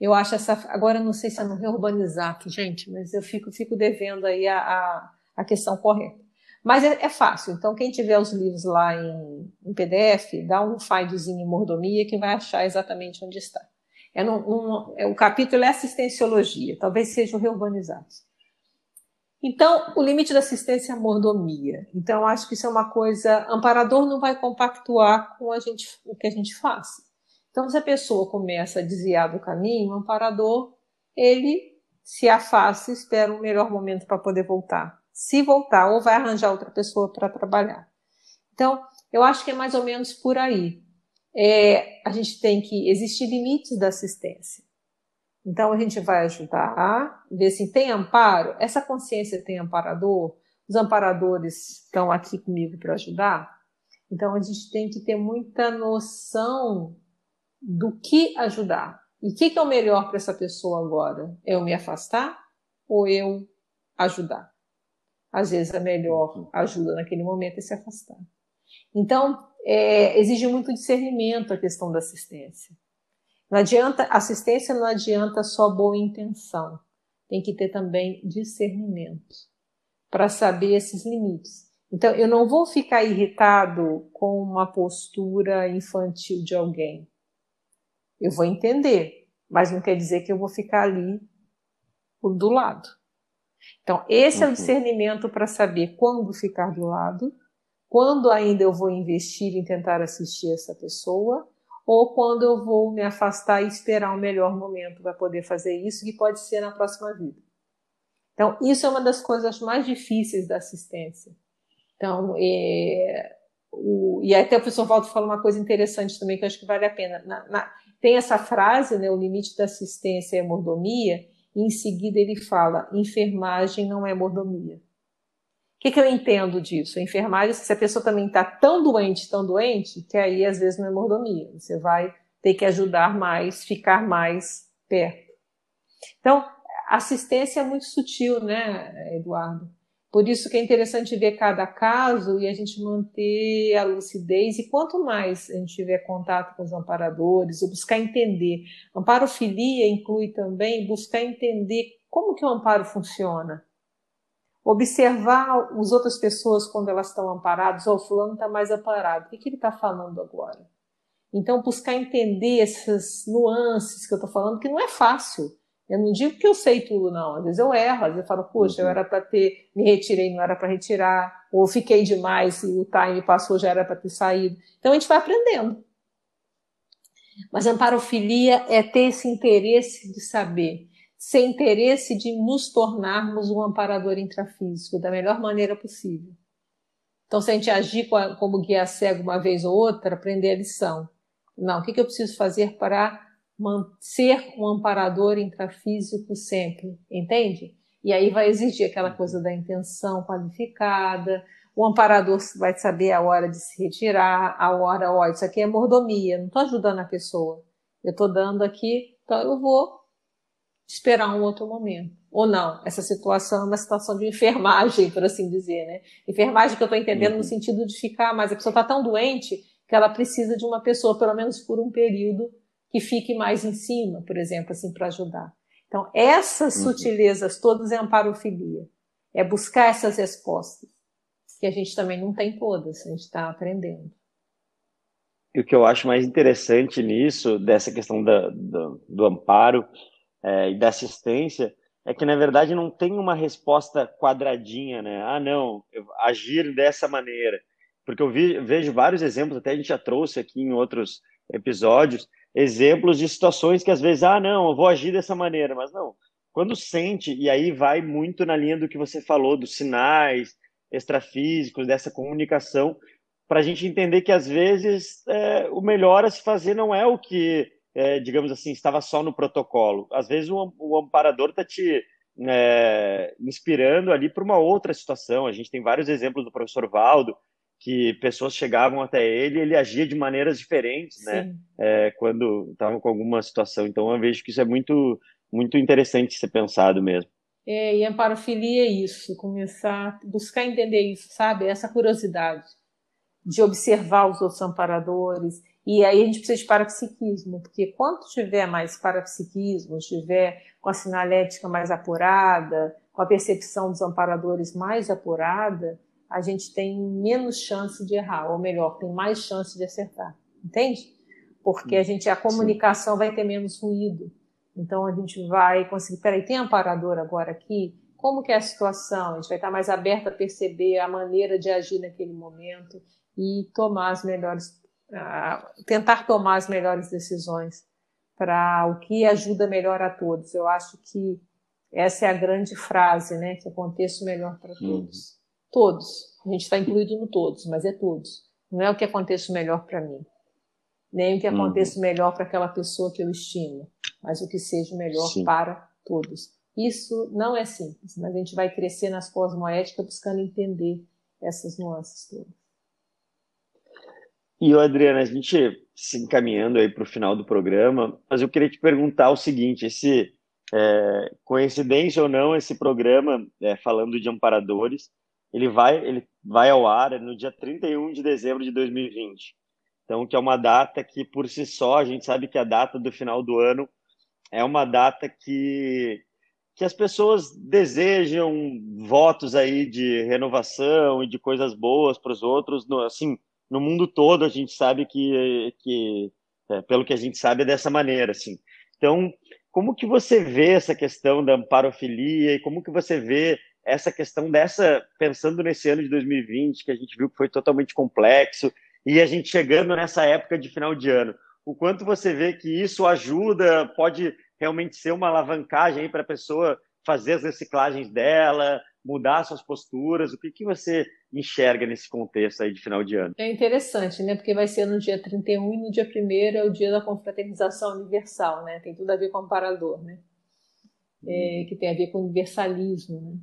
Eu acho essa. Agora não sei se é no Reurbanizato, gente, mas eu fico, fico devendo aí a, a, a questão correta. Mas é, é, fácil. Então, quem tiver os livros lá em, em PDF, dá um findzinho em mordomia que vai achar exatamente onde está. É, no, é o capítulo é assistenciologia, talvez seja o Reurbanizato. Então, o limite da assistência é a mordomia. Então, acho que isso é uma coisa. Amparador não vai compactuar com a gente, o que a gente faz. Então, se a pessoa começa a desviar do caminho, o amparador, ele se afasta e espera um melhor momento para poder voltar. Se voltar, ou vai arranjar outra pessoa para trabalhar. Então, eu acho que é mais ou menos por aí. É, a gente tem que existir limites da assistência. Então, a gente vai ajudar ver se tem amparo. Essa consciência tem amparador? Os amparadores estão aqui comigo para ajudar? Então, a gente tem que ter muita noção do que ajudar. E o que, que é o melhor para essa pessoa agora? É eu me afastar ou eu ajudar? Às vezes a melhor ajuda naquele momento é se afastar. Então, é, exige muito discernimento a questão da assistência. Não adianta, assistência não adianta só boa intenção. Tem que ter também discernimento para saber esses limites. Então, eu não vou ficar irritado com uma postura infantil de alguém. Eu vou entender, mas não quer dizer que eu vou ficar ali do lado. Então, esse uhum. é o uhum. discernimento para saber quando ficar do lado, quando ainda eu vou investir em tentar assistir essa pessoa, ou quando eu vou me afastar e esperar um melhor momento para poder fazer isso, que pode ser na próxima vida. Então, isso é uma das coisas mais difíceis da assistência. Então, é, o, e até o professor Waldo falou uma coisa interessante também que eu acho que vale a pena. Na, na, tem essa frase, né, o limite da assistência é mordomia, e em seguida ele fala, enfermagem não é mordomia. O que, que eu entendo disso? A enfermagem, se a pessoa também está tão doente, tão doente, que aí às vezes não é mordomia. Você vai ter que ajudar mais, ficar mais perto. Então, assistência é muito sutil, né, Eduardo? Por isso que é interessante ver cada caso e a gente manter a lucidez. E quanto mais a gente tiver contato com os amparadores, ou buscar entender. Amparofilia inclui também buscar entender como que o amparo funciona. Observar as outras pessoas quando elas estão amparadas, ou oh, o fulano está mais amparado, o que, que ele está falando agora? Então, buscar entender essas nuances que eu estou falando, que não é fácil. Eu não digo que eu sei tudo, não. Às vezes eu erro, às vezes eu falo, poxa, uhum. eu era para ter, me retirei, não era para retirar, ou fiquei demais e o time passou, já era para ter saído. Então a gente vai aprendendo. Mas amparofilia é ter esse interesse de saber, ser interesse de nos tornarmos um amparador intrafísico da melhor maneira possível. Então, se a gente agir como guia cego uma vez ou outra, aprender a lição. Não, o que eu preciso fazer para ser um amparador intrafísico sempre, entende? E aí vai exigir aquela uhum. coisa da intenção qualificada, o amparador vai saber a hora de se retirar, a hora, ó, isso aqui é mordomia, não estou ajudando a pessoa, eu estou dando aqui, então eu vou esperar um outro momento. Ou não, essa situação é uma situação de enfermagem, por assim dizer, né? Enfermagem que eu estou entendendo uhum. no sentido de ficar, mas a pessoa está tão doente que ela precisa de uma pessoa, pelo menos por um período, que fique mais em cima, por exemplo, assim, para ajudar. Então, essas uhum. sutilezas todas é amparofilia. É buscar essas respostas, que a gente também não tem todas, a gente está aprendendo. E o que eu acho mais interessante nisso, dessa questão da, do, do amparo é, e da assistência, é que, na verdade, não tem uma resposta quadradinha, né? Ah, não, agir dessa maneira. Porque eu vi, vejo vários exemplos, até a gente já trouxe aqui em outros episódios, exemplos de situações que às vezes, ah, não, eu vou agir dessa maneira, mas não. Quando sente, e aí vai muito na linha do que você falou, dos sinais extrafísicos, dessa comunicação, para a gente entender que às vezes é, o melhor a se fazer não é o que, é, digamos assim, estava só no protocolo. Às vezes o, o amparador está te é, inspirando ali para uma outra situação. A gente tem vários exemplos do professor Valdo, que pessoas chegavam até ele ele agia de maneiras diferentes, né? É, quando estavam com alguma situação. Então eu vejo que isso é muito, muito interessante ser pensado mesmo. É, e amparofilia é isso, começar a buscar entender isso, sabe? Essa curiosidade de observar os outros amparadores. E aí a gente precisa de parapsiquismo, porque quanto tiver mais parapsiquismo, tiver com a sinalética mais apurada, com a percepção dos amparadores mais apurada, a gente tem menos chance de errar, ou melhor, tem mais chance de acertar, entende? Porque a gente a comunicação Sim. vai ter menos ruído. Então a gente vai conseguir, peraí, tem amparador agora aqui? Como que é a situação? A gente vai estar mais aberto a perceber a maneira de agir naquele momento e tomar as melhores, uh, tentar tomar as melhores decisões para o que ajuda melhor a todos. Eu acho que Essa é a grande frase, né? Que aconteça o melhor para todos. Todos. A gente está incluído no todos, mas é todos. Não é o que aconteça melhor para mim, nem o que aconteça o melhor para aquela pessoa que eu estimo, mas o que seja melhor Sim. para todos. Isso não é simples, mas a gente vai crescer nas cosmoéticas buscando entender essas nuances todas. E, Adriana, a gente se encaminhando aí para o final do programa, mas eu queria te perguntar o seguinte: esse é, coincidência ou não, esse programa é, falando de amparadores, ele vai, ele vai ao ar no dia 31 de dezembro de 2020. Então, que é uma data que, por si só, a gente sabe que a data do final do ano é uma data que que as pessoas desejam votos aí de renovação e de coisas boas para os outros, no, assim, no mundo todo a gente sabe que, que é, pelo que a gente sabe é dessa maneira, assim. Então, como que você vê essa questão da amparofilia e como que você vê essa questão dessa, pensando nesse ano de 2020, que a gente viu que foi totalmente complexo, e a gente chegando nessa época de final de ano, o quanto você vê que isso ajuda, pode realmente ser uma alavancagem para a pessoa fazer as reciclagens dela, mudar suas posturas? O que, que você enxerga nesse contexto aí de final de ano? É interessante, né? Porque vai ser no dia 31 e no dia 1 é o dia da confraternização universal, né? Tem tudo a ver com o amparador, né? É, que tem a ver com o universalismo, né?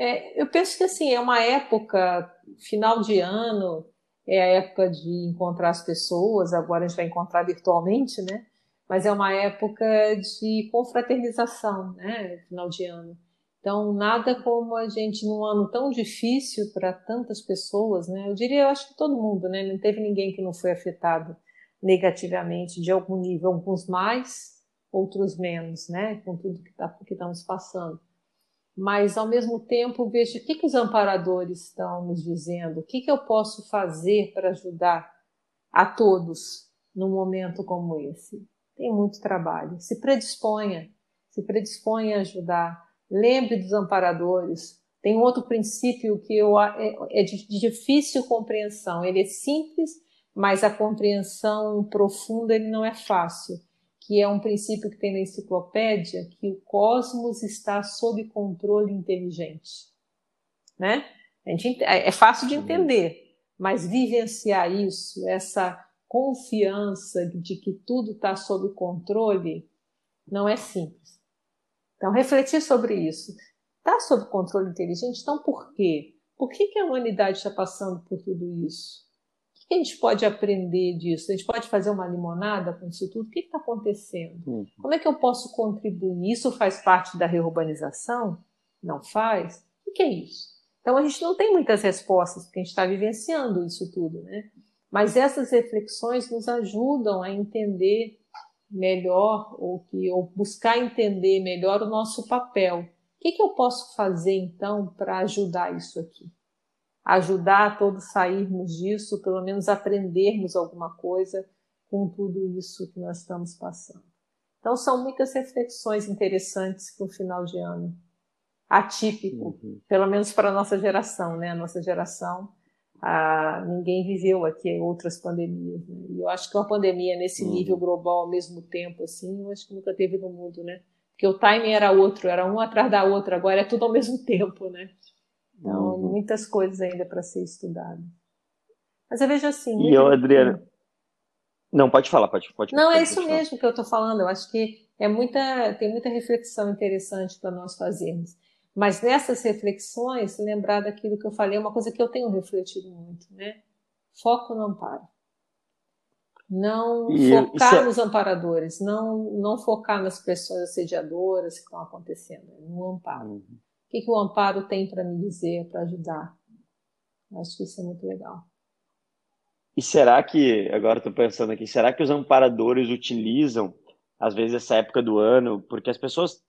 É, eu penso que assim é uma época final de ano é a época de encontrar as pessoas agora a gente vai encontrar virtualmente né mas é uma época de confraternização, né? Final de ano. Então, nada como a gente, num ano tão difícil para tantas pessoas, né? Eu diria, eu acho que todo mundo, né? Não teve ninguém que não foi afetado negativamente de algum nível, alguns mais, outros menos, né? Com tudo que, tá, que estamos passando. Mas, ao mesmo tempo, vejo o que, que os amparadores estão nos dizendo, o que, que eu posso fazer para ajudar a todos num momento como esse tem muito trabalho. Se predisponha, se predisponha a ajudar. Lembre dos amparadores. Tem outro princípio que eu, é, é de difícil compreensão. Ele é simples, mas a compreensão profunda ele não é fácil. Que é um princípio que tem na enciclopédia, que o cosmos está sob controle inteligente. Né? Gente, é fácil de entender, mas vivenciar isso, essa confiança de que tudo está sob controle não é simples. Então, refletir sobre isso. Está sob controle inteligente? Então, por quê? Por que, que a humanidade está passando por tudo isso? O que a gente pode aprender disso? A gente pode fazer uma limonada com isso tudo? O que está acontecendo? Uhum. Como é que eu posso contribuir? Isso faz parte da reurbanização? Não faz? O que é isso? Então a gente não tem muitas respostas, porque a gente está vivenciando isso tudo, né? Mas essas reflexões nos ajudam a entender melhor ou, que, ou buscar entender melhor o nosso papel. O que, que eu posso fazer então para ajudar isso aqui? Ajudar a todos sairmos disso, pelo menos aprendermos alguma coisa com tudo isso que nós estamos passando. Então são muitas reflexões interessantes que o final de ano atípico, uhum. pelo menos para a nossa geração, né? A nossa geração ah, ninguém viveu aqui outras pandemias. Né? E eu acho que uma pandemia nesse uhum. nível global ao mesmo tempo, assim, eu acho que nunca teve no mundo, né? Porque o timing era outro, era um atrás da outra, agora é tudo ao mesmo tempo, né? Então, uhum. muitas coisas ainda para ser estudado. Mas eu vejo assim. E eu, Adriana. Não, pode falar, pode, pode. Não, pode, é isso mesmo que eu estou falando. Eu acho que é muita, tem muita reflexão interessante para nós fazermos. Mas nessas reflexões, lembrar daquilo que eu falei, é uma coisa que eu tenho refletido muito, né? Foco no amparo. Não e focar é... nos amparadores, não, não focar nas pessoas assediadoras que estão acontecendo, é no amparo. Uhum. O que, que o amparo tem para me dizer, para ajudar? Acho que isso é muito legal. E será que, agora estou pensando aqui, será que os amparadores utilizam, às vezes, essa época do ano, porque as pessoas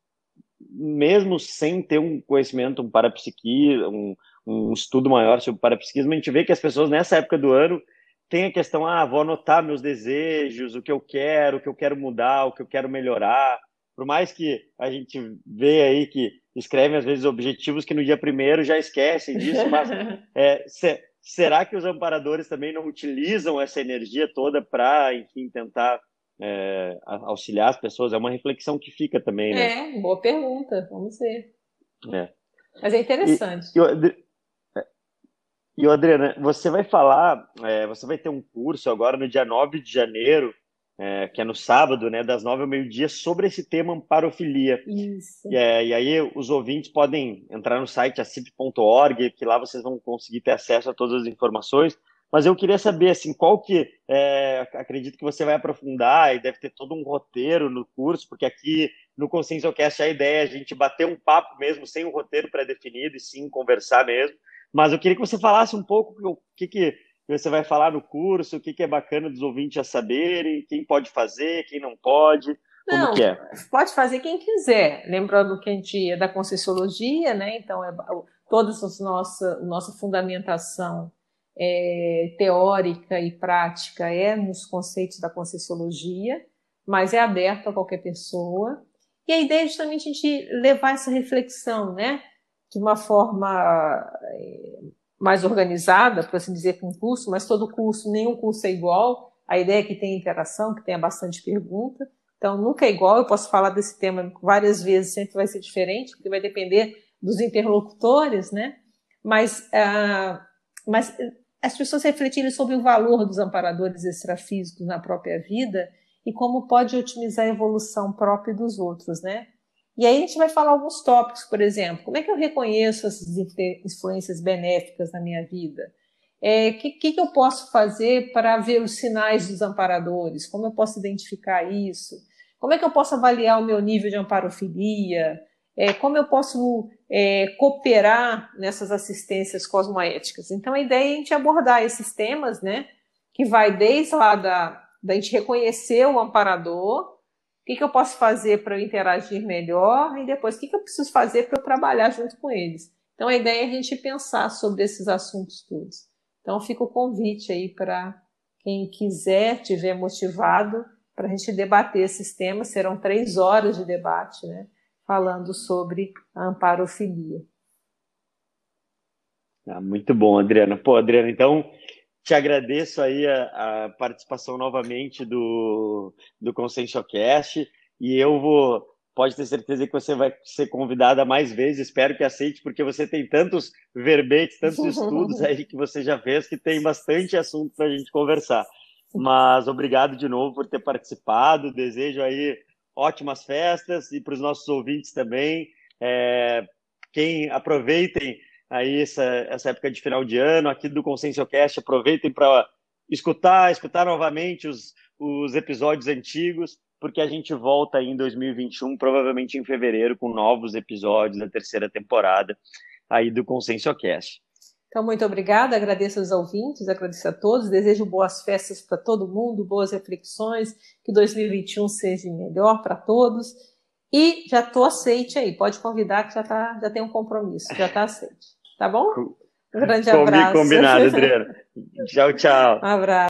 mesmo sem ter um conhecimento, um parapsiquismo, um, um estudo maior sobre parapsiquismo, a gente vê que as pessoas nessa época do ano têm a questão, ah, vou anotar meus desejos, o que eu quero, o que eu quero mudar, o que eu quero melhorar. Por mais que a gente vê aí que escrevem às vezes objetivos que no dia primeiro já esquecem disso, mas é, se, será que os amparadores também não utilizam essa energia toda para, enfim, tentar é, auxiliar as pessoas? É uma reflexão que fica também, né? É, boa pergunta, vamos ver. É. Mas é interessante. E, e, e Adriana, você vai falar, é, você vai ter um curso agora no dia 9 de janeiro, é, que é no sábado, né, das nove ao meio-dia, sobre esse tema amparofilia. Isso. E, é, e, aí os ouvintes podem entrar no site acip.org, que lá vocês vão conseguir ter acesso a todas as informações. Mas eu queria saber, assim, qual que, é, acredito que você vai aprofundar e deve ter todo um roteiro no curso, porque aqui no Consciencialcast a ideia é a gente bater um papo mesmo, sem um roteiro pré-definido, e sim conversar mesmo. Mas eu queria que você falasse um pouco o que, que você vai falar no curso, o que, que é bacana dos ouvintes já saberem, quem pode fazer, quem não pode, como não, que é? Pode fazer quem quiser. Lembrando que a gente é da Conscienciologia, né? Então, é, toda a nossa, nossa fundamentação é, teórica e prática é nos conceitos da Conscienciologia, mas é aberto a qualquer pessoa. E a ideia é justamente a gente levar essa reflexão, né? De uma forma é, mais organizada, por assim dizer, com um curso, mas todo curso, nenhum curso é igual. A ideia é que tenha interação, que tenha bastante pergunta. Então, nunca é igual. Eu posso falar desse tema várias vezes, sempre vai ser diferente, porque vai depender dos interlocutores, né? Mas, ah, mas as pessoas refletirem sobre o valor dos amparadores extrafísicos na própria vida e como pode otimizar a evolução própria dos outros, né? E aí a gente vai falar alguns tópicos, por exemplo, como é que eu reconheço essas influências benéficas na minha vida? O é, que, que, eu posso fazer para ver os sinais dos amparadores? Como eu posso identificar isso? Como é que eu posso avaliar o meu nível de amparofilia? É, como eu posso é, cooperar nessas assistências cosmoéticas. Então, a ideia é a gente abordar esses temas, né, que vai desde lá da, da gente reconhecer o amparador, o que, que eu posso fazer para eu interagir melhor, e depois o que, que eu preciso fazer para eu trabalhar junto com eles. Então, a ideia é a gente pensar sobre esses assuntos todos. Então, fica o convite aí para quem quiser, tiver motivado, para a gente debater esses temas. Serão três horas de debate, né? falando sobre a amparofilia. Ah, muito bom, Adriana. Pô, Adriana, então te agradeço aí a, a participação novamente do, do Consciencialcast e eu vou, pode ter certeza que você vai ser convidada mais vezes, espero que aceite, porque você tem tantos verbetes, tantos estudos aí que você já fez, que tem bastante assunto para a gente conversar. Mas obrigado de novo por ter participado, desejo aí ótimas festas e para os nossos ouvintes também. É, quem aproveitem aí essa, essa época de final de ano aqui do Conscienciocast, aproveitem para escutar, escutar novamente os, os episódios antigos, porque a gente volta em 2021, provavelmente em fevereiro, com novos episódios da terceira temporada aí do Conscienciocast. Então, muito obrigada, agradeço aos ouvintes, agradeço a todos, desejo boas festas para todo mundo, boas reflexões, que 2021 seja melhor para todos. E já estou aceite aí, pode convidar que já, tá, já tem um compromisso, já está aceite. Tá bom? Um grande abraço. Combinado, Adriana. tchau, tchau. Um abraço.